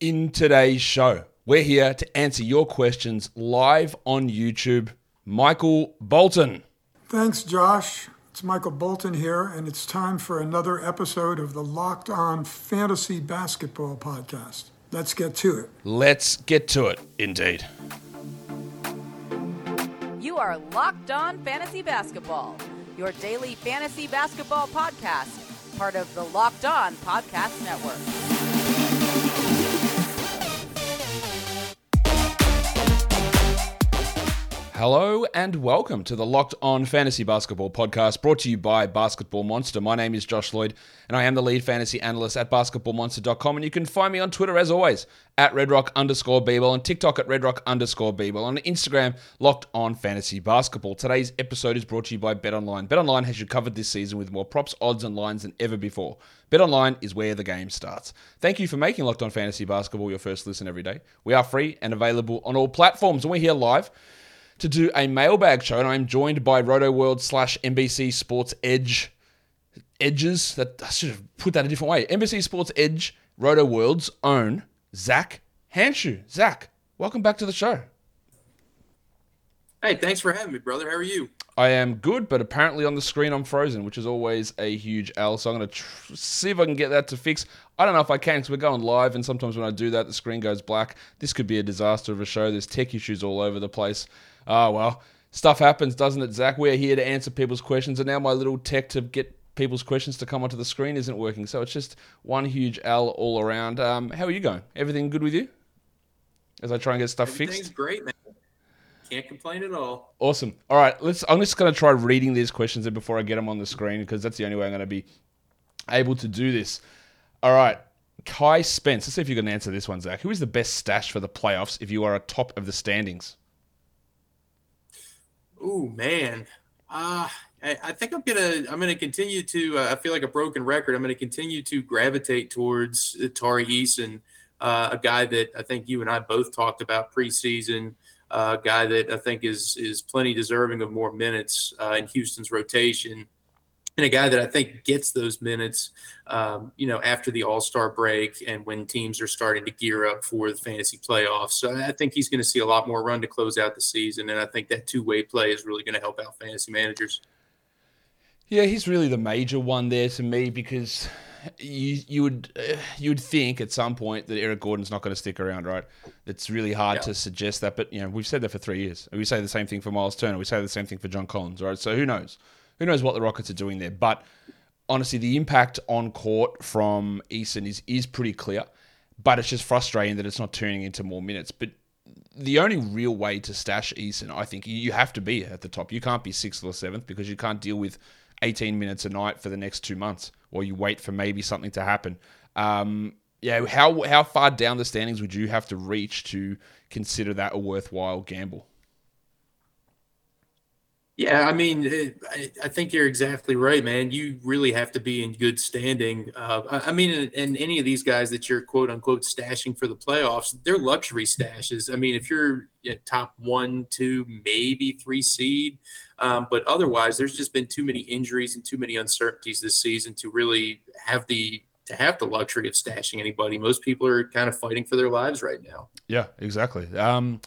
In today's show, we're here to answer your questions live on YouTube. Michael Bolton. Thanks, Josh. It's Michael Bolton here, and it's time for another episode of the Locked On Fantasy Basketball Podcast. Let's get to it. Let's get to it, indeed. You are Locked On Fantasy Basketball, your daily fantasy basketball podcast, part of the Locked On Podcast Network. Hello and welcome to the Locked On Fantasy Basketball podcast brought to you by Basketball Monster. My name is Josh Lloyd and I am the lead fantasy analyst at basketballmonster.com. And you can find me on Twitter as always at redrock underscore bball, TikTok at redrock underscore bball, on Instagram, Locked On Fantasy Basketball. Today's episode is brought to you by BetOnline. BetOnline has you covered this season with more props, odds, and lines than ever before. BetOnline is where the game starts. Thank you for making Locked On Fantasy Basketball your first listen every day. We are free and available on all platforms, and we're here live to do a mailbag show, and I'm joined by Roto World slash NBC Sports Edge edges. That I should have put that a different way. NBC Sports Edge Roto World's own Zach Hanshu. Zach, welcome back to the show. Hey, thanks for having me, brother. How are you? I am good, but apparently on the screen I'm frozen, which is always a huge L. So I'm going to tr- see if I can get that to fix. I don't know if I can because we're going live, and sometimes when I do that, the screen goes black. This could be a disaster of a show. There's tech issues all over the place. Oh, well, stuff happens, doesn't it, Zach? We're here to answer people's questions, and now my little tech to get people's questions to come onto the screen isn't working. So it's just one huge L all around. Um, how are you going? Everything good with you? As I try and get stuff fixed? Everything's fixed? great, man. Can't complain at all. Awesome. All right, let's. I'm just going to try reading these questions before I get them on the screen because that's the only way I'm going to be able to do this. All right, Kai Spence. Let's see if you can answer this one, Zach. Who is the best stash for the playoffs if you are at top of the standings? Ooh, man. Uh, I, I think I'm gonna I'm gonna continue to. Uh, I feel like a broken record. I'm gonna continue to gravitate towards uh, Tari Eason, uh, a guy that I think you and I both talked about preseason. Uh, a guy that I think is is plenty deserving of more minutes uh, in Houston's rotation and a guy that I think gets those minutes, um, you know, after the All Star break and when teams are starting to gear up for the fantasy playoffs. So I think he's going to see a lot more run to close out the season, and I think that two way play is really going to help out fantasy managers. Yeah, he's really the major one there to me because you you would uh, you would think at some point that Eric Gordon's not going to stick around, right? It's really hard Yeah. to suggest that, but you know we've said that for three years. We say the same thing for Miles Turner. We say the same thing for John Collins, right? So who knows? Who knows what the Rockets are doing there? But honestly, the impact on court from Eason is is pretty clear, but it's just frustrating that it's not turning into more minutes. But the only real way to stash Eason, I think, you have to be at the top. You can't be sixth or seventh because you can't deal with 18 minutes a night for the next two months, or you wait for maybe something to happen. Um, yeah, how how far down the standings would you have to reach to consider that a worthwhile gamble? Yeah, I mean, it- I, think you're exactly right, man. You really have to be in good standing. Uh, I, mean, and, any of these guys that you're quote unquote stashing for the playoffs, they're luxury stashes. I mean, if you're top one, two, maybe three seed, um, but otherwise, there's just been too many injuries and too many uncertainties this season to really have the to have the luxury of stashing anybody. Most people are kind of fighting for their lives right now. Yeah, exactly. Um,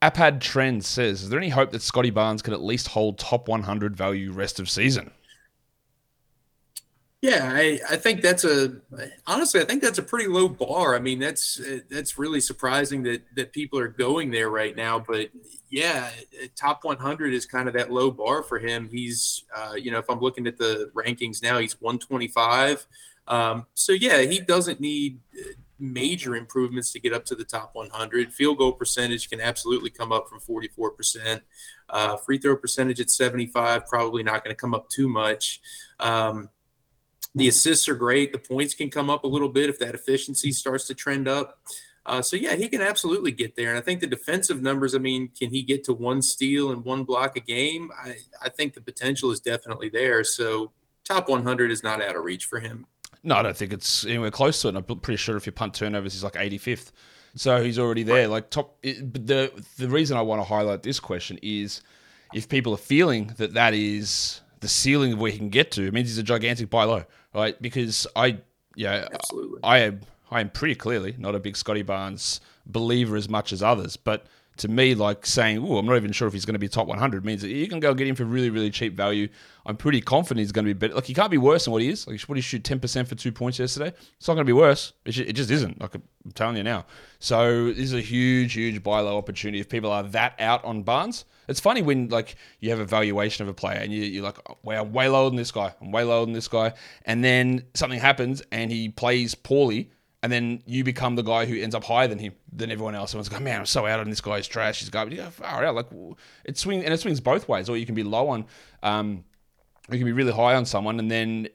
Appad Trend says, is there any hope that Scottie Barnes could at least hold top 100 value rest of season? Yeah, I, I think that's a honestly, I think that's a pretty low bar. I mean, that's that's really surprising that that people are going there right now. But yeah, top 100 is kind of that low bar for him. He's, uh, you know, if I'm looking at the rankings now, he's 125. Um, so yeah, he doesn't need major improvements to get up to the top 100. Field goal percentage can absolutely come up from 44%. Uh, free throw percentage at 75, probably not going to come up too much. Um, the assists are great. The points can come up a little bit if that efficiency starts to trend up. Uh, so yeah, he can absolutely get there. And I think the defensive numbers. I mean, can he get to one steal and one block a game? I, I think the potential is definitely there. So top 100 is not out of reach for him. No, I don't think it's anywhere close to it. And I'm pretty sure if you punt turnovers, he's like 85th. So he's already there. Like top. It, but the the reason I want to highlight this question is if people are feeling that that is the ceiling of where he can get to, it means he's a gigantic buy low, right? Because I, yeah, Absolutely. I I am pretty clearly not a big Scottie Barnes believer as much as others, but to me, like saying, "Oh, I'm not even sure if he's going to be top 100," means that you can go get him for really, really cheap value. I'm pretty confident he's going to be better. Like he can't be worse than what he is. Like what he shoot 10 percent for two points yesterday? It's not going to be worse. It, it just isn't. Like I'm telling you now. So this is a huge, huge buy low opportunity if people are that out on Barnes. It's funny when like you have a valuation of a player and you, you're like, oh, wow, way lower than this guy. I'm way lower than this guy, and then something happens and he plays poorly and then you become the guy who ends up higher than him than everyone else. Everyone's like, man, I'm so out on this guy's trash. He's garbage. Yeah, far out. Like it swings and it swings both ways. Or you can be low on, um, you can be really high on someone, and then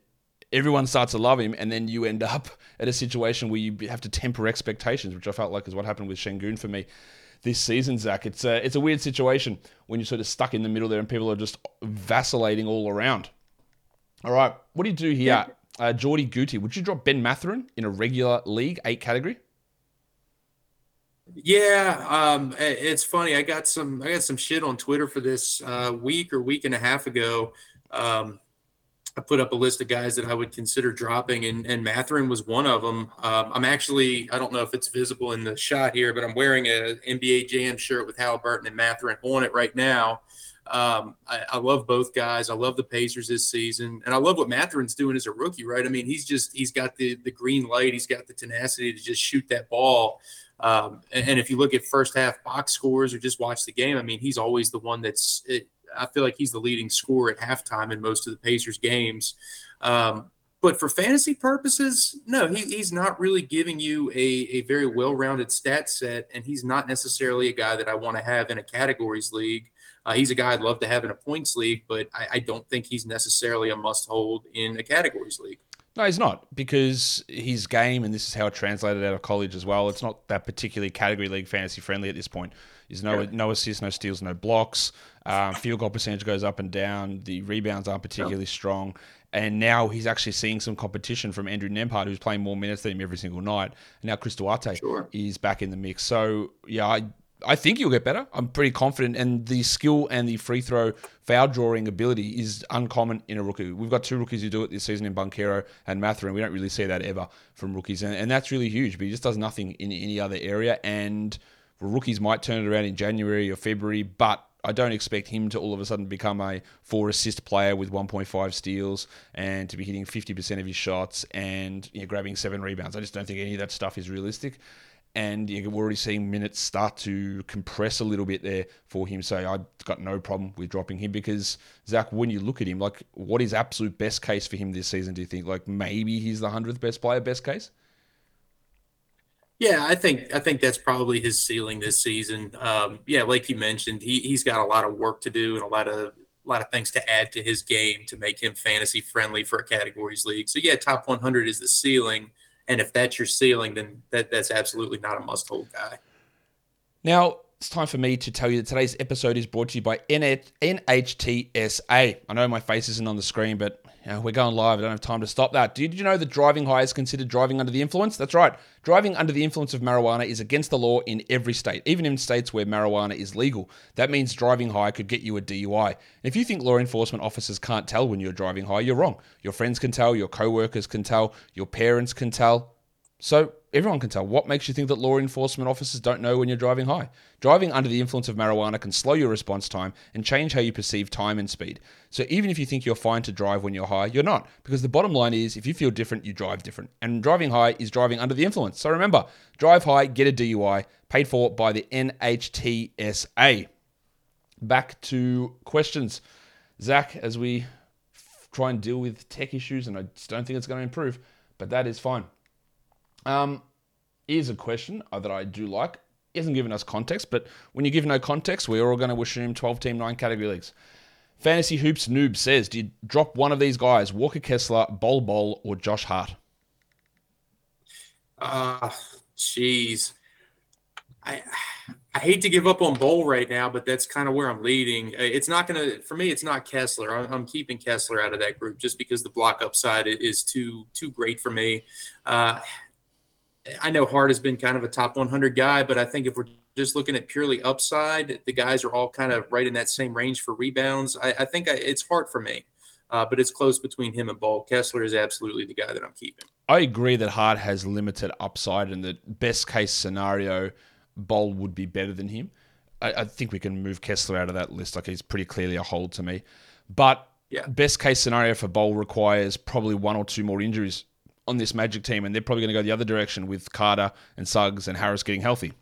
everyone starts to love him, and then you end up at a situation where you have to temper expectations, which I felt like is what happened with Sengun for me this season, Zach. It's a, it's a weird situation when you're sort of stuck in the middle there and people are just vacillating all around. All right, what do you do here? Uh, Geordie Gooty, would you drop Ben Mathurin in a regular league eight category? Yeah, um, it's funny. I got some I got some shit on Twitter for this uh, week or week and a half ago. Um, I put up a list of guys that I would consider dropping, and, and Mathurin was one of them. Um, I'm actually I don't know if it's visible in the shot here, but I'm wearing a NBA Jam shirt with Haliburton and Mathurin on it right now. Um, I, I, love both guys. I love the Pacers this season, and I love what Mathurin's doing as a rookie. Right? I mean, he's just he's got the the green light. He's got the tenacity to just shoot that ball. Um, and, and, if you look at first half box scores or just watch the game, I mean, he's always the one that's. It, I feel like he's the leading scorer at halftime in most of the Pacers games. Um, but for fantasy purposes, no, he, he's not really giving you a, a very well rounded stat set, and he's not necessarily a guy that I want to have in a categories league. Uh, he's a guy I'd love to have in a points league, but I, I don't think he's necessarily a must hold in a categories league. No, he's not because his game, and this is how it translated out of college as well. It's not that particularly category league fantasy friendly at this point. There's no no assists, no steals, no blocks. Um, field goal percentage goes up and down. The rebounds aren't particularly strong. And now he's actually seeing some competition from Andrew Nembhard, who's playing more minutes than him every single night. And now Chris Duarte sure. is back in the mix. So yeah, I I think he'll get better. I'm pretty confident, and the skill and the free throw foul drawing ability is uncommon in a rookie. We've got two rookies who do it this season in Banchero and Mathurin. We don't really see that ever from rookies, and, and that's really huge. But he just does nothing in any other area, and rookies might turn it around in January or February, but I don't expect him to all of a sudden become a four assist player with 1.5 steals and to be hitting 50% of his shots and you know, grabbing seven rebounds. I just don't think any of that stuff is realistic and you're already seeing minutes start to compress a little bit there for him. So I've got no problem with dropping him because Zach, when you look at him, like what is absolute best case for him this season? Do you think like maybe he's the hundredth best player, best case? Yeah, I think I think that's probably his ceiling this season. Um, yeah, like you mentioned, he he's got a lot of work to do and a lot of a lot of things to add to his game to make him fantasy friendly for a categories league. So yeah, top 100 is the ceiling. And if that's your ceiling, then that, that's absolutely not a must hold guy. Now, it's time for me to tell you that today's episode is brought to you by NHTSA. I know my face isn't on the screen, but you know, we're going live. I don't have time to stop that. Did you know that driving high is considered driving under the influence? That's right. Driving under the influence of marijuana is against the law in every state, even in states where marijuana is legal. That means driving high could get you a DUI. And if you think law enforcement officers can't tell when you're driving high, you're wrong. Your friends can tell, your co workers can tell, your parents can tell. So everyone can tell. What makes you think that law enforcement officers don't know when you're driving high? Driving under the influence of marijuana can slow your response time and change how you perceive time and speed. So even if you think you're fine to drive when you're high, you're not. Because the bottom line is if you feel different, you drive different. And driving high is driving under the influence. So remember, drive high, get a DUI, paid for by the NHTSA. Back to questions. Zach, as we try and deal with tech issues, and I just don't think it's going to improve, but that is fine. Um, here's a question that I do like. He hasn't given us context, but when you give no context, we're all going to assume 12 team, 9 category leagues. Fantasy Hoops Noob says, Do you drop one of these guys, Walker Kessler, Bol Bol, or Josh Hart? Ah, uh, jeez. I I hate to give up on Bol right now, but that's kind of where I'm leading. It's not going to, for me, it's not Kessler. I'm, keeping Kessler out of that group just because the block upside is too too great for me. Uh, I know Hart has been kind of a top 100 guy, but I think if we're just looking at purely upside, the guys are all kind of right in that same range for rebounds. I, I think I, it's Hart for me, uh, but it's close between him and Bol. Kessler is absolutely the guy that I'm keeping. I agree that Hart has limited upside, and the best case scenario, Bol would be better than him. I, I, think we can move Kessler out of that list. Like he's pretty clearly a hold to me. But yeah. best case scenario for Bol requires probably one or two more injuries on this Magic team, and they're probably going to go the other direction with Carter and Suggs and Harris getting healthy.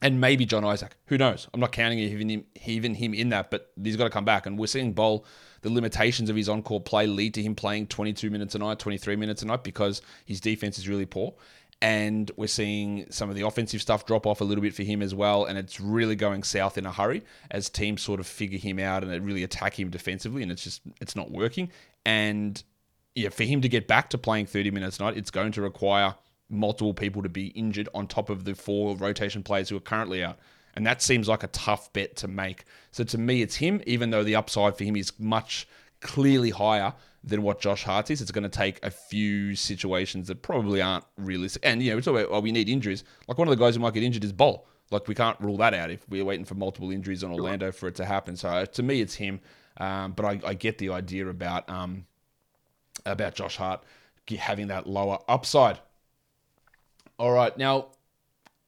And maybe John Isaac. Who knows? I'm not counting even him, even him in that, but he's got to come back. And we're seeing Bol, the limitations of his on-court play lead to him playing 22 minutes a night, 23 minutes a night because his defense is really poor. And we're seeing some of the offensive stuff drop off a little bit for him as well. And it's really going south in a hurry as teams sort of figure him out and really attack him defensively. And it's just, it's not working. And yeah, for him to get back to playing 30 minutes a night, it's going to require multiple people to be injured on top of the four rotation players who are currently out. And that seems like a tough bet to make. So to me, it's him, even though the upside for him is much clearly higher than what Josh Hart is. It's going to take a few situations that probably aren't realistic. And, you know, we talk about, oh, we need injuries. Like one of the guys who might get injured is Bol. Like we can't rule that out if we're waiting for multiple injuries on Orlando for it to happen. So to me, it's him. Um, but I, I, get the idea about um, about Josh Hart having that lower upside. All right, now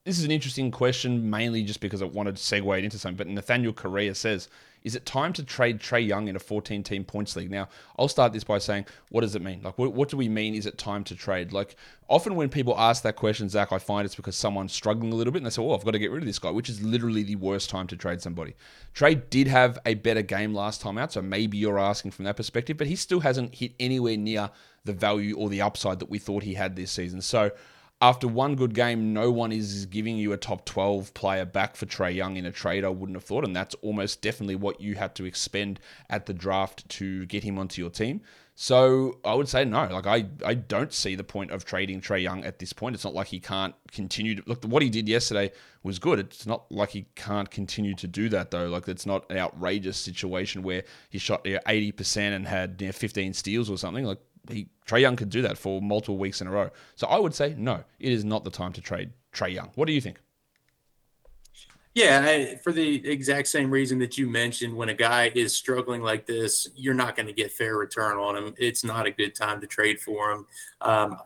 this is an interesting question, mainly just because I wanted to segue it into something. But Nathaniel Correa says, "Is it time to trade Trae Young in a 14-team points league?" Now, I'll start this by saying, what does it mean? Like, what, what, do we mean? Is it time to trade? Like, often when people ask that question, Zach, I find it's because someone's struggling a little bit, and they say, "Oh, I've got to get rid of this guy," which is literally the worst time to trade somebody. Trae did have a better game last time out, so maybe you're asking from that perspective, but he still hasn't hit anywhere near the value or the upside that we thought he had this season. So after one good game, no one is giving you a top 12 player back for Trae Young in a trade, I wouldn't have thought. And that's almost definitely what you had to expend at the draft to get him onto your team. So I would say no. Like I, I don't see the point of trading Trae Young at this point. It's not like he can't continue to look. What he did yesterday was good. It's not like he can't continue to do that though. Like it's not an outrageous situation where he shot eighty percent and had you know, fifteen steals or something. Like he Trae Young could do that for multiple weeks in a row. So I would say no, it is not the time to trade Trae Young. What do you think? Yeah, I, for the exact same reason that you mentioned, when a guy is struggling like this, you're not going to get fair return on him. It's not a good time to trade for him. Um,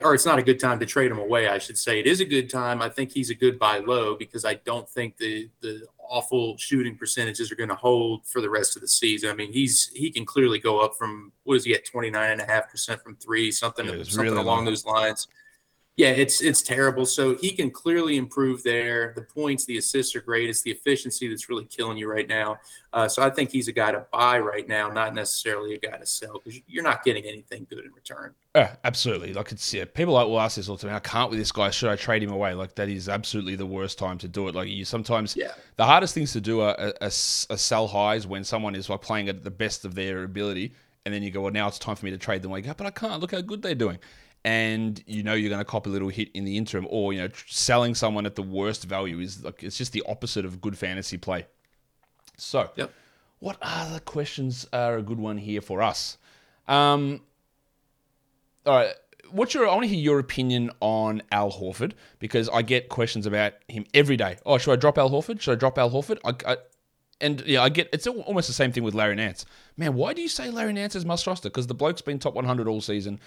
or it's not a good time to trade him away, I should say. It is a good time. I think he's a good buy low because I don't think the the awful shooting percentages are going to hold for the rest of the season. I mean, he's he can clearly go up from what is he at 29 and a half percent from three, something, something really along low. those lines. Yeah, it's it's terrible. So he can clearly improve there. The points, the assists are great. It's the efficiency that's really killing you right now. Uh, so I think he's a guy to buy right now, not necessarily a guy to sell because you're not getting anything good in return. Absolutely. Like it's yeah, people like will ask this all the time. I can't with this guy. Should I trade him away? Like that is absolutely the worst time to do it. Like you sometimes yeah. the hardest things to do are, are, are sell highs when someone is like playing at the best of their ability, and then you go, well, now it's time for me to trade them away. Go, but I can't. Look how good they're doing and you know you're going to cop a little hit in the interim, or you know selling someone at the worst value is like it's just the opposite of good fantasy play. So, yep. what other questions are a good one here for us? Um, all right, what's your? I want to hear your opinion on Al Horford because I get questions about him every day. Oh, should I drop Al Horford? Should I drop Al Horford? I, I, and yeah, I get it's almost the same thing with Larry Nance. Man, why do you say Larry Nance is must roster? Because the bloke's been top 100 all season.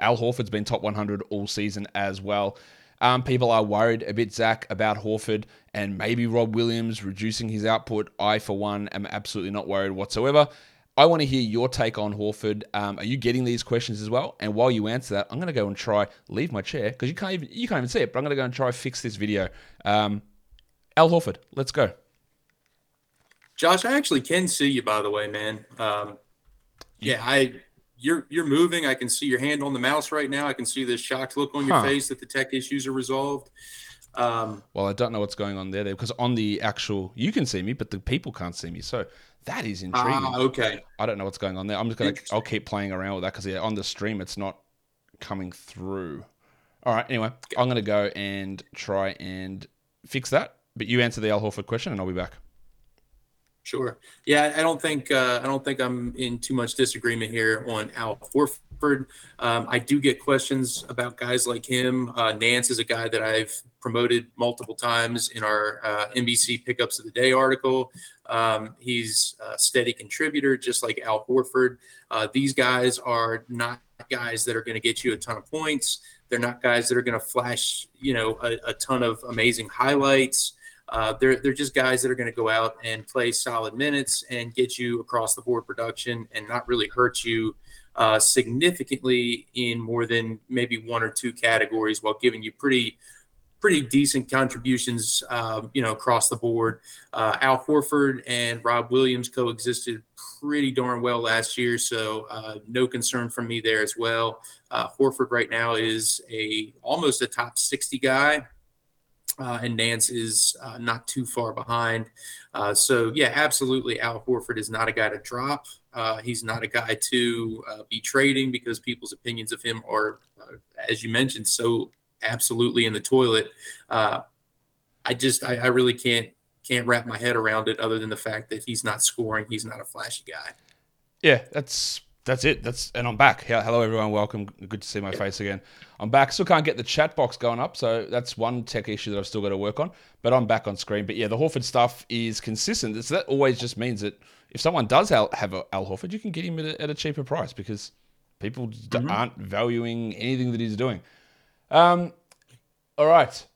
Al Horford's been top 100 all season as well. Um, people are worried a bit, Zach, about Horford and maybe Rob Williams reducing his output. I, for one, am absolutely not worried whatsoever. I want to hear your take on Horford. Um, are you getting these questions as well? And while you answer that, I'm going to go and try leave my chair because you can't even you can't even see it. But I'm going to go and try fix this video. Um, Al Horford, let's go. Josh, I actually can see you, by the way, man. Um, yeah, I you're you're moving. I can see your hand on the mouse right now. I can see this shocked look on your huh. face that the tech issues are resolved. Um, well, I don't know what's going on there, there because on the actual you can see me, but the people can't see me. So that is intriguing. Ah, okay. I don't know what's going on there. I'm just gonna I'll keep playing around with that because yeah, on the stream it's not coming through. All right. Anyway, I'm gonna go and try and fix that. But you answer the Al Horford question, and I'll be back. Sure. Yeah, I don't think uh, I don't think I'm in too much disagreement here on Al Horford. Um, I do get questions about guys like him. Uh, Nance is a guy that I've promoted multiple times in our uh, NBC Pickups of the Day article. Um, he's a steady contributor, just like Al Horford. Uh, these guys are not guys that are going to get you a ton of points. They're not guys that are going to flash, you know, a, a ton of amazing highlights. Uh, they're they're just guys that are going to go out and play solid minutes and get you across the board production and not really hurt you uh, significantly in more than maybe one or two categories while giving you pretty pretty decent contributions, um, you know, across the board. Uh, Al Horford and Rob Williams coexisted pretty darn well last year, so uh, no concern from me there as well. Uh, Horford right now is a almost a top 60 guy. Uh, and Nance is uh, not too far behind. Uh, so, yeah, absolutely. Al Horford is not a guy to drop. he's not a guy to be trading because people's opinions of him are, as you mentioned, so absolutely in the toilet. Uh, I just I, I really can't can't wrap my head around it other than the fact that he's not scoring. He's not a flashy guy. Yeah, that's that's it. That's and I'm back. Hello everyone, welcome. Good to see my face again. I'm back. Still can't get the chat box going up, so that's one tech issue that I've still got to work on. But I'm back on screen. But yeah, the Horford stuff is consistent. So that always just means that if someone does have Al Horford, you can get him at a, at a cheaper price because people mm-hmm. aren't valuing anything that he's doing. Um, all right.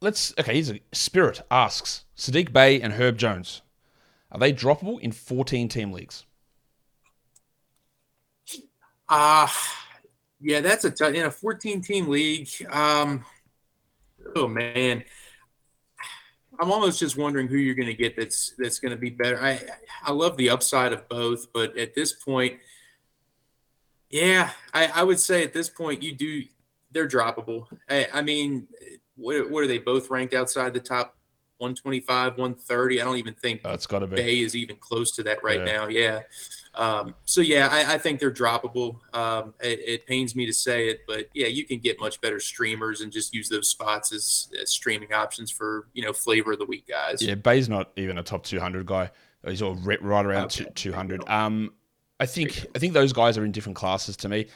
Let's. Okay, here's a Spirit asks Saddiq Bey and Herb Jones. Are they droppable in 14 team leagues? Uh, yeah, that's a t- in a 14 team league. Um, oh man, I'm almost just wondering who you're going to get that's that's going to be better. I I love the upside of both, but at this point, yeah, I, I would say at this point you do they're droppable. I, I mean, what, what, are they both ranked outside the top 125, 130? I don't even think it's got to be. Bey is even close to that right yeah. now. Yeah. Um, so yeah, I, I, think they're droppable. Um, it, it, pains me to say it, but yeah, you can get much better streamers and just use those spots as, as streaming options for you know flavor of the week guys. Yeah, Bey's not even a top 200 guy. He's all right around okay. 200. Um, I think I think those guys are in different classes to me.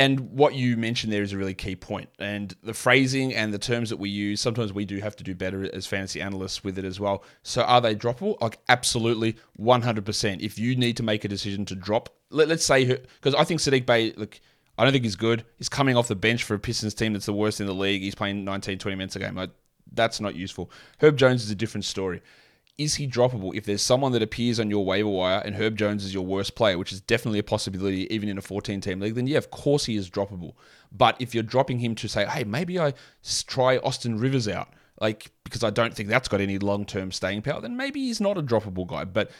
And what you mentioned there is a really key point. And the phrasing and the terms that we use, sometimes we do have to do better as fantasy analysts with it as well. So are they droppable? Like, absolutely, 100%. If you need to make a decision to drop, let, us say, because I think Saddiq Bey, look, I don't think he's good. He's coming off the bench for a Pistons team that's the worst in the league. He's playing 19, 20 minutes a game. Like, that's not useful. Herb Jones is a different story is he droppable? If there's someone that appears on your waiver wire and Herb Jones is your worst player, which is definitely a possibility even in a 14 team league, then yeah, of course he is droppable. But if you're dropping him to say, hey, maybe I try Austin Rivers out, like because I don't think that's got any long term staying power, then maybe he's not a droppable guy. But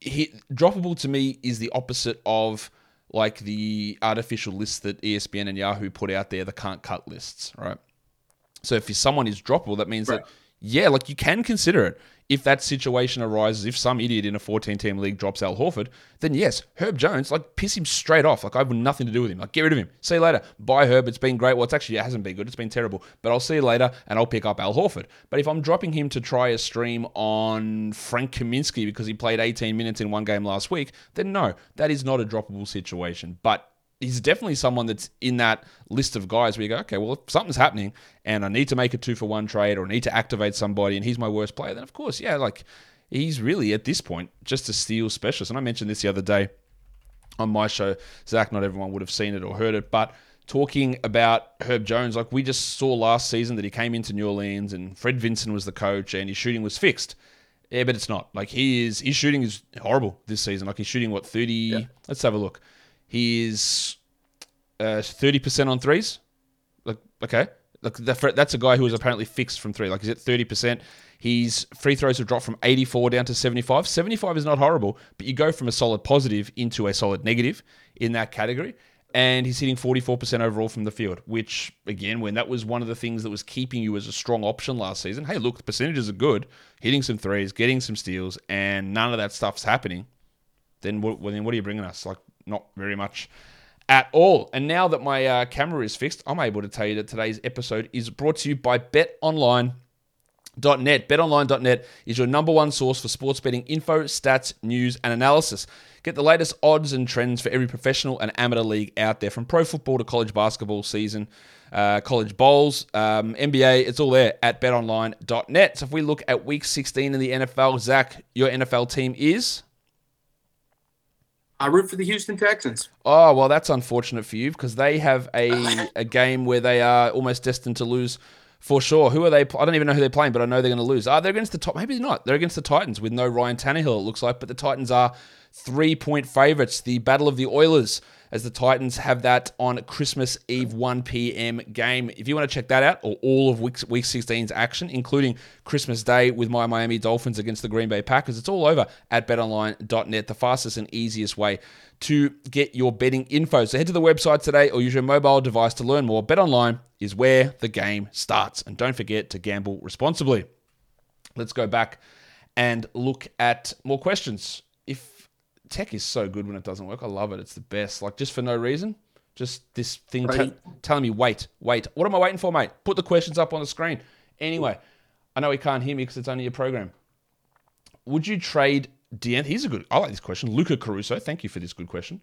he, droppable to me is the opposite of like the artificial lists that ESPN and Yahoo put out there, the can't cut lists, right? So if someone is droppable, that means right. that yeah, like you can consider it if that situation arises, if some idiot in a 14 team league drops Al Horford, then yes, Herb Jones, like piss him straight off. Like I have nothing to do with him. Like get rid of him. See you later. Bye Herb. It's been great. Well, it's actually it hasn't been good. It's been terrible. But I'll see you later and I'll pick up Al Horford. But if I'm dropping him to try a stream on Frank Kaminsky because he played 18 minutes in one game last week, then no, that is not a droppable situation. But he's definitely someone that's in that list of guys where you go, okay, well, if something's happening and I need to make a two for one trade or I need to activate somebody and he's my worst player, then of course, yeah, like he's really at this point just a steal specialist. And I mentioned this the other day on my show. Zach, not everyone would have seen it or heard it, but talking about Herb Jones, like we just saw last season that he came into New Orleans and Fred Vinson was the coach and his shooting was fixed. Yeah, but it's not. Like he is, his shooting is horrible this season. Like he's shooting what thirty. Yeah. Let's have a look. He is uh, thirty percent on threes. Like okay, like that's a guy who is apparently fixed from three. Like he's at thirty percent. His free throws have dropped from 84 down to 75. 75 is not horrible, but you go from a solid positive into a solid negative in that category. And he's hitting 44% overall from the field, which, again, when that was one of the things that was keeping you as a strong option last season, hey, look, the percentages are good, hitting some threes, getting some steals, and none of that stuff's happening, then what, then what are you bringing us? Like, not very much at all. And now that my uh, camera is fixed, I'm able to tell you that today's episode is brought to you by BetOnline.net. BetOnline.net is your number one source for sports betting info, stats, news, and analysis. Get the latest odds and trends for every professional and amateur league out there, from pro football to college basketball season, uh, college bowls, um, NBA. It's all there at BetOnline.net. So if we look at Week 16 in the NFL, Zach, your NFL team is I root for the Houston Texans. Oh well, that's unfortunate for you because they have a a game where they are almost destined to lose for sure. Who are they? I don't even know who they're playing, but I know they're going to lose. Ah, are they against the top? Maybe not. They're against the Titans with no Ryan Tannehill. It looks like, but the Titans are three point favorites. The Battle of the Oilers as the Titans have that on Christmas Eve 1 p.m. game. If you want to check that out, or all of week, week 16's action, including Christmas Day with my Miami Dolphins against the Green Bay Packers, it's all over at betonline.net, the fastest and easiest way to get your betting info. So head to the website today or use your mobile device to learn more. BetOnline is where the game starts. And don't forget to gamble responsibly. Let's go back and look at more questions. If tech is so good when it doesn't work. I love it. It's the best. Like just for no reason. Just this thing t- telling me, wait, wait. What am I waiting for, mate? Put the questions up on the screen. Anyway, I know he can't hear me because it's only a program. Would you trade D'Anthony? Here's a good. I like this question. Luca Caruso. Thank you for this good question.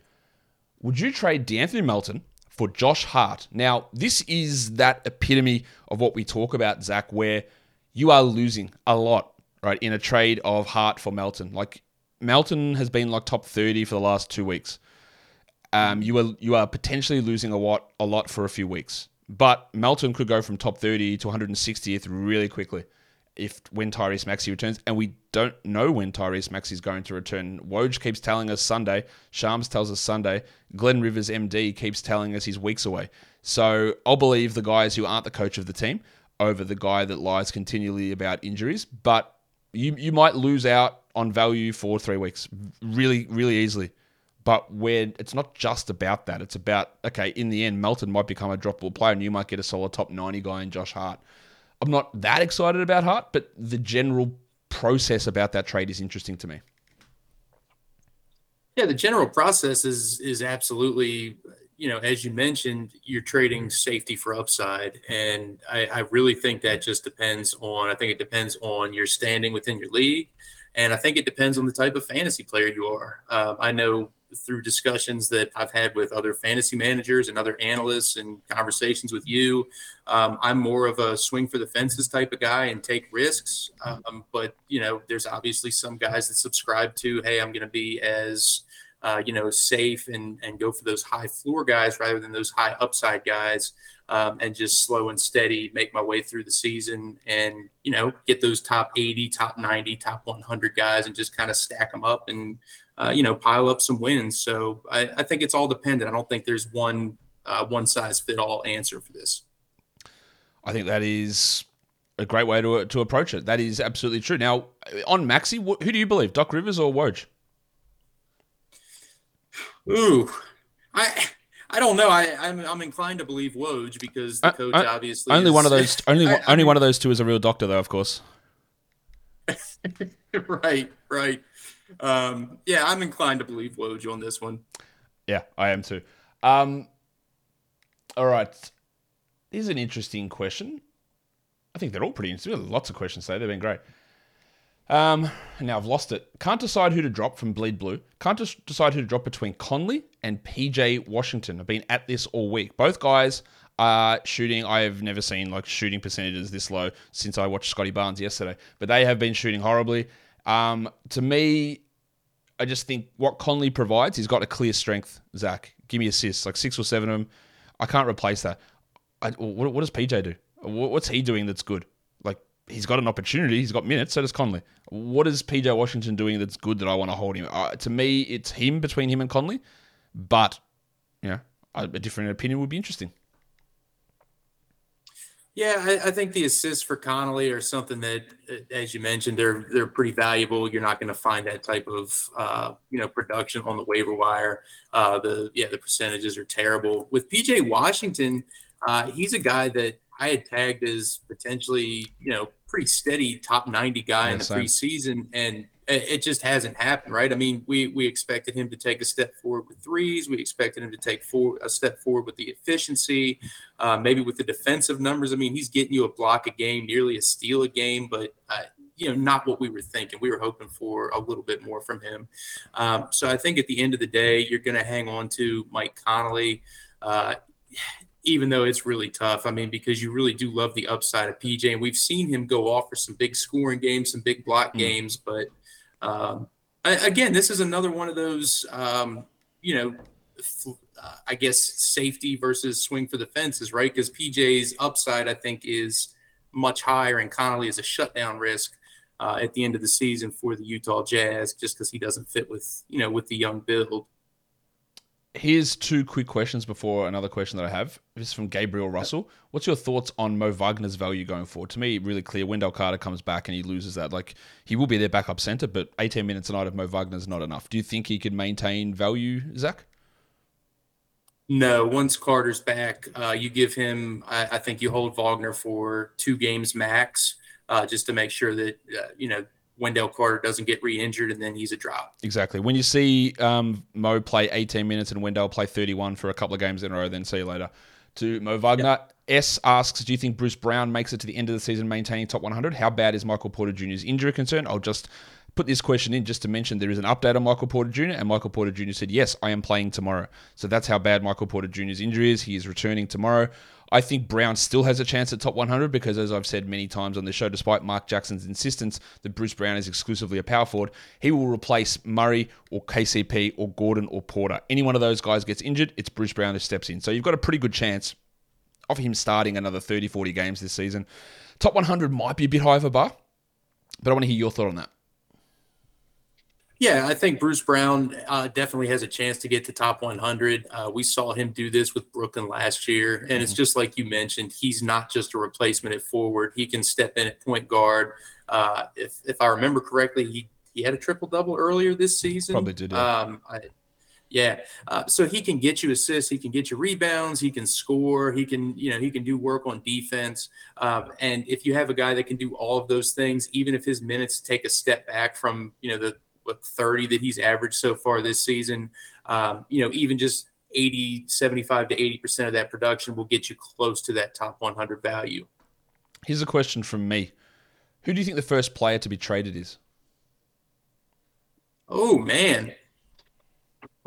Would you trade D'Anthony Melton for Josh Hart? Now, this is that epitome of what we talk about, Zach, where you are losing a lot, right, in a trade of Hart for Melton. Like Melton has been like top 30 for the last two weeks. Um, you are you are potentially losing a lot a lot for a few weeks. But Melton could go from top 30 to 160th really quickly if when Tyrese Maxey returns, and we don't know when Tyrese Maxey is going to return. Woj keeps telling us Sunday. Shams tells us Sunday. Glenn Rivers, MD, keeps telling us he's weeks away. So I'll believe the guys who aren't the coach of the team over the guy that lies continually about injuries. But you you might lose out on value for three weeks really, really easily. But where it's not just about that, it's about okay. In the end, Melton might become a droppable player, and you might get a solid top ninety guy in Josh Hart. I'm not that excited about Hart, but the general process about that trade is interesting to me. Yeah, the general process is is absolutely, you know, as you mentioned, you're trading safety for upside, and I, I really think that just depends on. I think it depends on your standing within your league and I think it depends on the type of fantasy player you are. Um, I know through discussions that I've had with other fantasy managers and other analysts and conversations with you, um, I'm more of a swing for the fences type of guy and take risks. Um, but you know, there's obviously some guys that subscribe to, hey, I'm going to be as uh, you know safe and and go for those high floor guys rather than those high upside guys um, and just slow and steady make my way through the season and you know get those top 80 top 90 top 100 guys and just kind of stack them up and uh, you know pile up some wins. So I, I, think it's all dependent. I don't think there's one uh, one size fit all answer for this. I think that is a great way to, to approach it. That is absolutely true. Now on Maxey who do you believe doc rivers or woj ooh i I don't know. I, I'm, I'm inclined to believe Woj because the coach obviously only is, one of those only I, only one of those two is a real doctor though, of course. right, right. Um, yeah, I'm inclined to believe Woj on this one. Yeah, I am too. Um, all right. Here's an interesting question. I think they're all pretty interesting. Lots of questions today. They've been great. Um, now I've lost it. Can't decide who to drop from Bleed Blue. Can't decide who to drop between Conley and PJ Washington. I've been at this all week. Both guys are shooting. I have never seen like shooting percentages this low since I watched Scottie Barnes yesterday. But they have been shooting horribly. Um, to me, I just think what Conley provides, he's got a clear strength. Zach, give me assists, like six or seven of them. I can't replace that. I, what, what does PJ do? What's he doing that's good? He's got an opportunity. He's got minutes. So does Conley. What is PJ Washington doing that's good that I want to hold him? Uh, to me, it's him between him and Conley. But you know, a, different opinion would be interesting. Yeah, I, I, think the assists for Conley are something that, as you mentioned, they're they're pretty valuable. You're not going to find that type of uh, you know production on the waiver wire. Uh, the yeah, the percentages are terrible. With PJ Washington, uh, he's a guy that I had tagged as potentially, you know, pretty steady top 90 guy yeah, in the same. preseason, and it just hasn't happened, right? I mean, we we expected him to take a step forward with threes. We expected him to take four, a step forward with the efficiency, uh, maybe with the defensive numbers. I mean, he's getting you a block a game, nearly a steal a game, but uh, you know, not what we were thinking. We were hoping for a little bit more from him. Um, so I think at the end of the day, you're going to hang on to Mike Conley. Uh, even though it's really tough. I mean, because you really do love the upside of PJ, and we've seen him go off for some big scoring games, some big block mm. games. But um, again, this is another one of those, um, you know, uh, I guess safety versus swing for the fences, right? Because PJ's upside, I think, is much higher, and Conley is a shutdown risk uh, at the end of the season for the Utah Jazz, just because he doesn't fit with you know with the young build. Here's two quick questions before another question that I have. This is from Gabriel Russell. What's your thoughts on Mo Wagner's value going forward? To me, really clear. Wendell Carter comes back and he loses that. Like he will be their backup center, but 18 minutes a night of Mo Wagner's not enough. Do you think he could maintain value, Zach? No, once Carter's back, uh, you give him. I, I, think you hold Wagner for two games max, uh, just to make sure that uh, you know Wendell Carter doesn't get re-injured and then he's a drop. Exactly. When you see um, Mo play 18 minutes and Wendell play 31 for a couple of games in a row, then see you later. To Mo Wagner, yep. S asks, do you think Bruce Brown makes it to the end of the season maintaining top 100? How bad is Michael Porter Jr.'s injury concern? I'll just put this question in just to mention there is an update on Michael Porter Jr. and Michael Porter Jr. said, yes, I am playing tomorrow. So that's how bad Michael Porter Jr.'s injury is. He is returning tomorrow. I think Brown still has a chance at top 100 because, as I've said many times on the show, despite Mark Jackson's insistence that Bruce Brown is exclusively a power forward, he will replace Murray or KCP or Gordon or Porter. Any one of those guys gets injured, it's Bruce Brown who steps in. So you've got a pretty good chance of him starting another 30, 40 games this season. Top 100 might be a bit high of a bar, but I want to hear your thought on that. Yeah, I think Bruce Brown uh, definitely has a chance to get to top 100. Uh, we saw him do this with Brooklyn last year, and mm-hmm. it's just like you mentioned. He's not just a replacement at forward; he can step in at point guard. Uh, if if I remember correctly, he he had a triple double earlier this season. Probably did. Yeah. Um, I, yeah. Uh, so he can get you assists, he can get you rebounds, he can score, he can, you know, he can do work on defense. Um, and if you have a guy that can do all of those things, even if his minutes take a step back from, you know, the what 30 that he's averaged so far this season. Um, you know, even just 80, 75 to 80% of that production will get you close to that top 100 value. Here's a question from me. Who do you think the first player to be traded is? Oh man.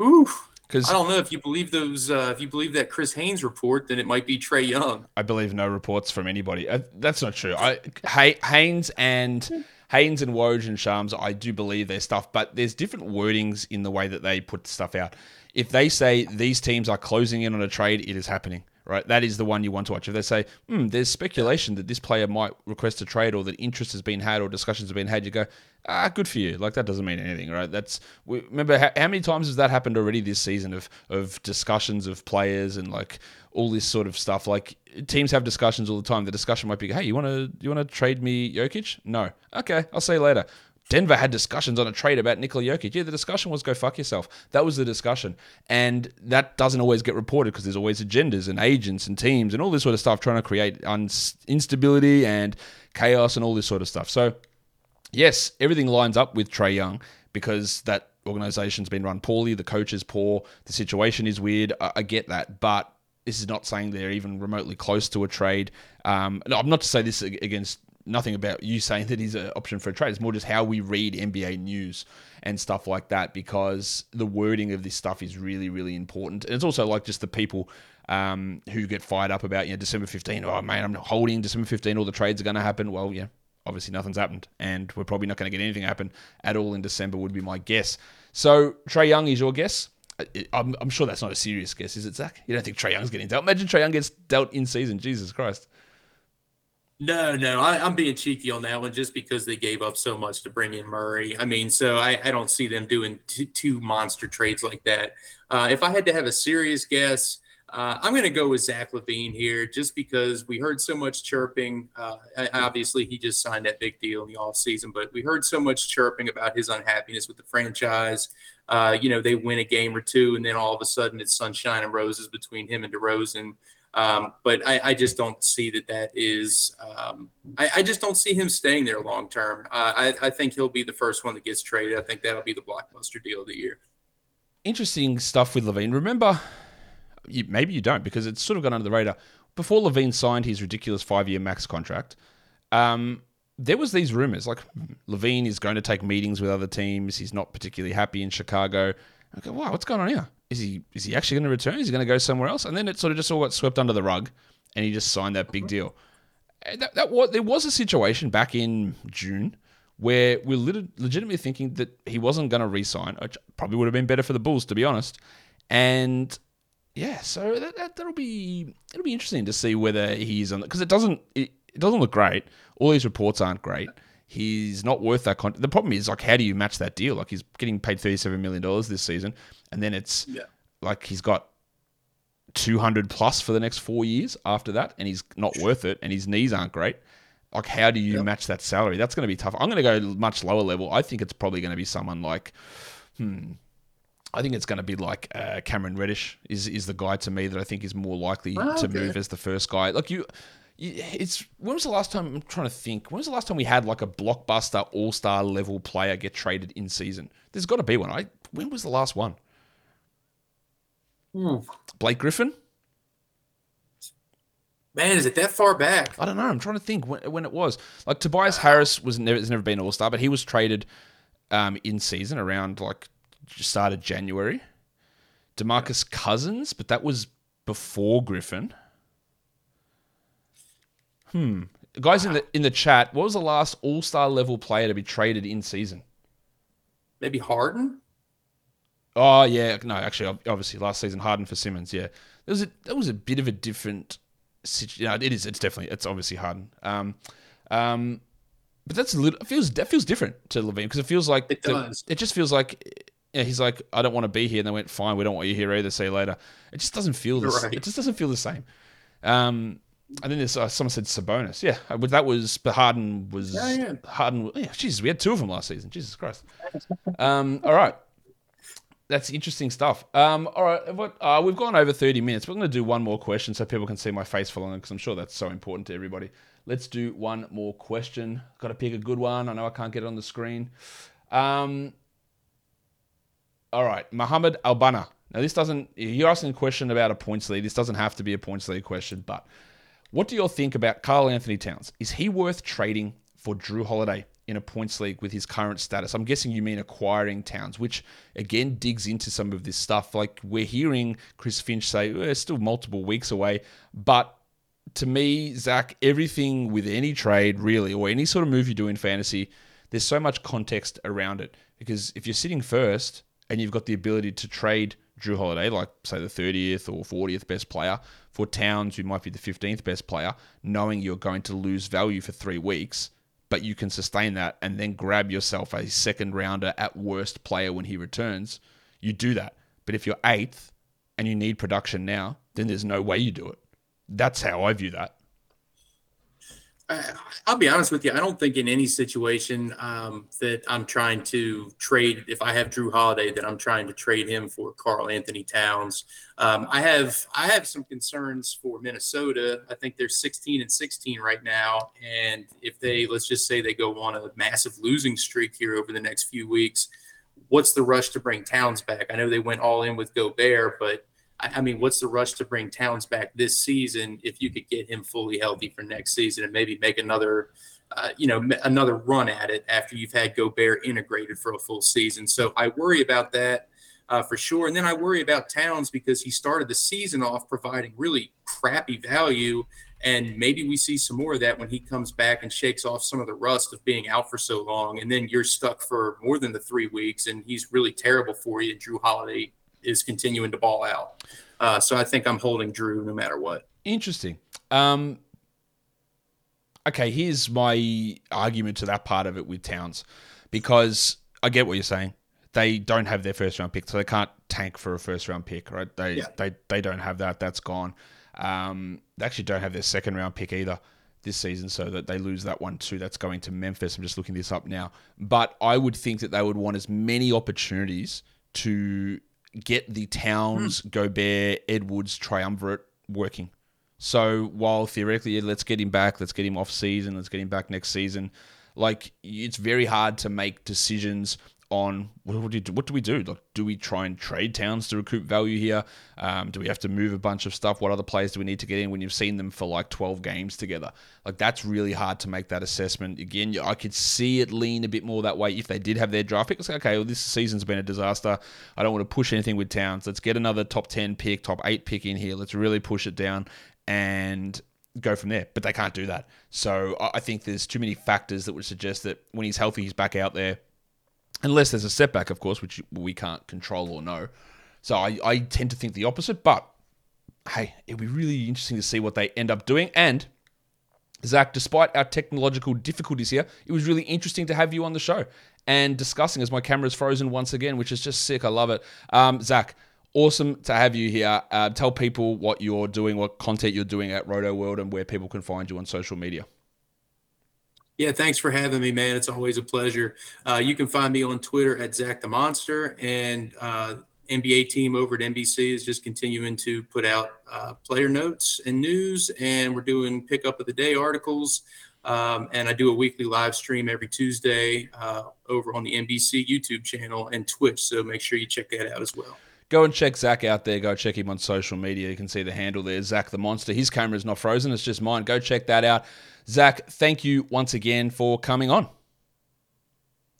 Oof. Because I don't know if you believe those. Uh, if you believe that Chris Haynes report, then it might be Trae Young. I believe no reports from anybody. Uh, that's not true. I Hay, Haynes and Haynes and Woj and Shams, I do believe their stuff, but there's different wordings in the way that they put stuff out. If they say these teams are closing in on a trade, it is happening right? That is the one you want to watch. If they say, hmm, there's speculation that this player might request a trade or that interest has been had or discussions have been had, you go, ah, good for you. Like that doesn't mean anything, right? That's we, remember how, how, many times has that happened already this season of of discussions of players and like all this sort of stuff. Like teams have discussions all the time. The discussion might be, hey, you want to you want to trade me Jokic? No, okay, I'll see you later. Denver had discussions on a trade about Nikola Jokic. Yeah, the discussion was go fuck yourself. That was the discussion. And that doesn't always get reported because there's always agendas and agents and teams and all this sort of stuff trying to create un- instability and chaos and all this sort of stuff. So, yes, everything lines up with Trae Young because that organization's been run poorly. The coach is poor. The situation is weird. I, I get that. But this is not saying they're even remotely close to a trade. Um, no, I'm not to say this against nothing about you saying that he's an option for a trade. It's more just how we read NBA news and stuff like that because the wording of this stuff is really, really important. And it's also like just the people um, who get fired up about, you know, December 15. Oh, man, I'm holding December 15. All the trades are going to happen. Well, yeah, obviously nothing's happened. And we're probably not going to get anything happen at all in December, would be my guess. So, Trae Young is your guess. I'm, I'm sure that's not a serious guess, is it, Zach? You don't think Trae Young's getting dealt? Imagine Trae Young gets dealt in season. Jesus Christ. No, no, I, am being cheeky on that one just because they gave up so much to bring in Murray. I mean, so I, I don't see them doing t- two monster trades like that. Uh, if I had to have a serious guess, uh, I'm going to go with Zach LaVine here just because we heard so much chirping. Uh, obviously, he just signed that big deal in the offseason, but we heard so much chirping about his unhappiness with the franchise. Uh, you know, they win a game or two, and then all of a sudden it's sunshine and roses between him and DeRozan. Um, but I, I, just don't see that that is. Um, I, I, just don't see him staying there long term. Uh, I, I, think he'll be the first one that gets traded. I think that'll be the blockbuster deal of the year. Interesting stuff with LaVine. Remember, you, maybe you don't because it's sort of gone under the radar. Before LaVine signed his ridiculous five-year max contract, um, there was these rumors like LaVine is going to take meetings with other teams. He's not particularly happy in Chicago. I go, wow, what's going on here? is he is he actually going to return? Is he going to go somewhere else? And then it sort of just all got swept under the rug, and he just signed that big deal. That, that was, there was a situation back in June where we're legitimately thinking that he wasn't going to re-sign, which probably would have been better for the Bulls, to be honest. And yeah, so that, that will be it'll be interesting to see whether he's on because it doesn't it, it, doesn't look great. All these reports aren't great. He's not worth that. Con- the problem is like, how do you match that deal? Like he's getting paid thirty seven million dollars this season, and then it's yeah. like he's got 200 plus for the next four years after that, and he's not worth it, and his knees aren't great. Like, how do you yep. match that salary? That's going to be tough. I'm going to go much lower level. I think it's probably going to be someone like, hmm, I think it's going to be like uh, Cameron Reddish is is the guy to me that I think is more likely oh, to okay. move as the first guy. Like you, it's when was the last time? I'm trying to think. When was the last time we had like a blockbuster All Star level player get traded in season? There's got to be one. I when was the last one? Hmm. Blake Griffin. Man, is it that far back? I don't know. I'm trying to think when, when it was. Like Tobias Harris was never has never been All Star, but he was traded um, in season around like started January. Demarcus Cousins, but that was before Griffin. Hmm. Guys in the in the chat, what was the last All Star level player to be traded in season? Maybe Harden. Oh yeah, no, actually, obviously last season Harden for Simmons. Yeah, there was a that was a bit of a different you know, it is. It's definitely. It's obviously Harden. Um, um, but that's a little. It feels that feels different to LaVine because it feels like it the, does. It just feels like. Yeah, he's like, I don't want to be here, and they went, fine, we don't want you here either. See you later. It just doesn't feel the. Right. It just doesn't feel the same. Um, and then there's uh, someone said Sabonis. Yeah, uh, that was. But Harden was. Yeah, yeah. Harden. Yeah, Jesus, we had two of them last season. Jesus Christ. Um, all right that's interesting stuff. Um, all right, what, uh, we've gone over 30 minutes. We're going to do one more question so people can see my face for longer because I'm sure that's so important to everybody. Let's do one more question. Got to pick a good one. I know I can't get it on the screen. Um, all right, Muhammad Albana. Now, this doesn't, you're asking a question about a points league. This doesn't have to be a points league question, but what do you all think about Karl-Anthony Towns? Is he worth trading for Jrue Holiday? in a points league with his current status. I'm guessing you mean acquiring Towns, which again digs into some of this stuff. Like we're hearing Chris Finch say, eh, we're still multiple weeks away. But to me, Zach, everything with any trade, really, or any sort of move you do in fantasy, there's so much context around it. Because if you're sitting first and you've got the ability to trade Jrue Holiday, like say the 30th or 40th best player, for Towns, who might be the 15th best player, knowing you're going to lose value for three weeks but you can sustain that and then grab yourself a second rounder at worst player when he returns, you do that. But if you're eighth and you need production now, then there's no way you do it. That's how I view that. I'll be honest with you. I don't think in any situation um, that I'm trying to trade. If I have Jrue Holiday, that I'm trying to trade him for Karl-Anthony Towns. Um, I have I have some concerns for Minnesota. I think they're 16 and 16 right now, and if they let's just say they go on a massive losing streak here over the next few weeks, what's the rush to bring Towns back? I know they went all in with Gobert, but I mean, what's the rush to bring Towns back this season if you could get him fully healthy for next season and maybe make another, uh, you know, another run at it after you've had Gobert integrated for a full season? So I worry about that uh, for sure. And then I worry about Towns because he started the season off providing really crappy value. And maybe we see some more of that when he comes back and shakes off some of the rust of being out for so long. And then you're stuck for more than the three weeks and he's really terrible for you. Jrue Holiday is continuing to ball out. Uh, so I think I'm holding Jrue no matter what. Interesting. Um, okay, here's my argument to that part of it with Towns, because I get what you're saying. They don't have their first round pick, so they can't tank for a first round pick, right? They yeah. they they don't have that. That's gone. Um, they actually don't have their second round pick either this season, so that they lose that one too. That's going to Memphis. I'm just looking this up now. But I would think that they would want as many opportunities to get the Towns, mm. Gobert, Edwards triumvirate working. So while theoretically, let's get him back, let's get him off season, let's get him back next season. Like it's very hard to make decisions on what do, do, what do we do? Like, do we try and trade Towns to recoup value here? Um, do we have to move a bunch of stuff? What other players do we need to get in when you've seen them for like 12 games together? Like, that's really hard to make that assessment. Again, I could see it lean a bit more that way if they did have their draft pick. It's like, okay, well, this season's been a disaster. I don't want to push anything with Towns. Let's get another top 10 pick, top 8 pick in here. Let's really push it down and go from there. But they can't do that. So I think there's too many factors that would suggest that when he's healthy, he's back out there. Unless there's a setback, of course, which we can't control or know. So I, I tend to think the opposite. But hey, it'll be really interesting to see what they end up doing. And Zach, despite our technological difficulties here, it was really interesting to have you on the show and discussing as my camera's frozen once again, which is just sick. I love it. Um, Zach, awesome to have you here. Uh, tell people what you're doing, what content you're doing at Rotoworld, and where people can find you on social media. Yeah, thanks for having me, man. It's always a pleasure. Uh, you can find me on Twitter at Zach the Monster, and uh, NBA team over at NBC is just continuing to put out uh, player notes and news, and we're doing pickup of the day articles. Um, and I do a weekly live stream every Tuesday uh, over on the NBC YouTube channel and Twitch. So make sure you check that out as well. Go and check Zach out there. Go check him on social media. You can see the handle there, Zach the Monster. His camera is not frozen, it's just mine. Go check that out. Zach, thank you once again for coming on.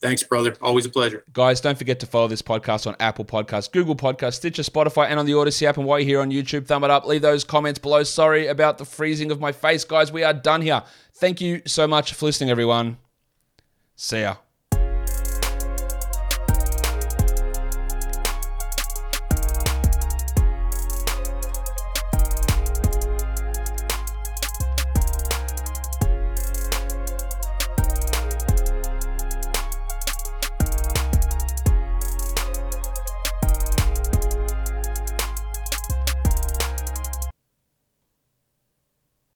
Thanks, brother. Always a pleasure. Guys, don't forget to follow this podcast on Apple Podcasts, Google Podcasts, Stitcher, Spotify, and on the Odyssey app. And while you're here on YouTube, thumb it up. Leave those comments below. Sorry about the freezing of my face, guys. We are done here. Thank you so much for listening, everyone. See ya.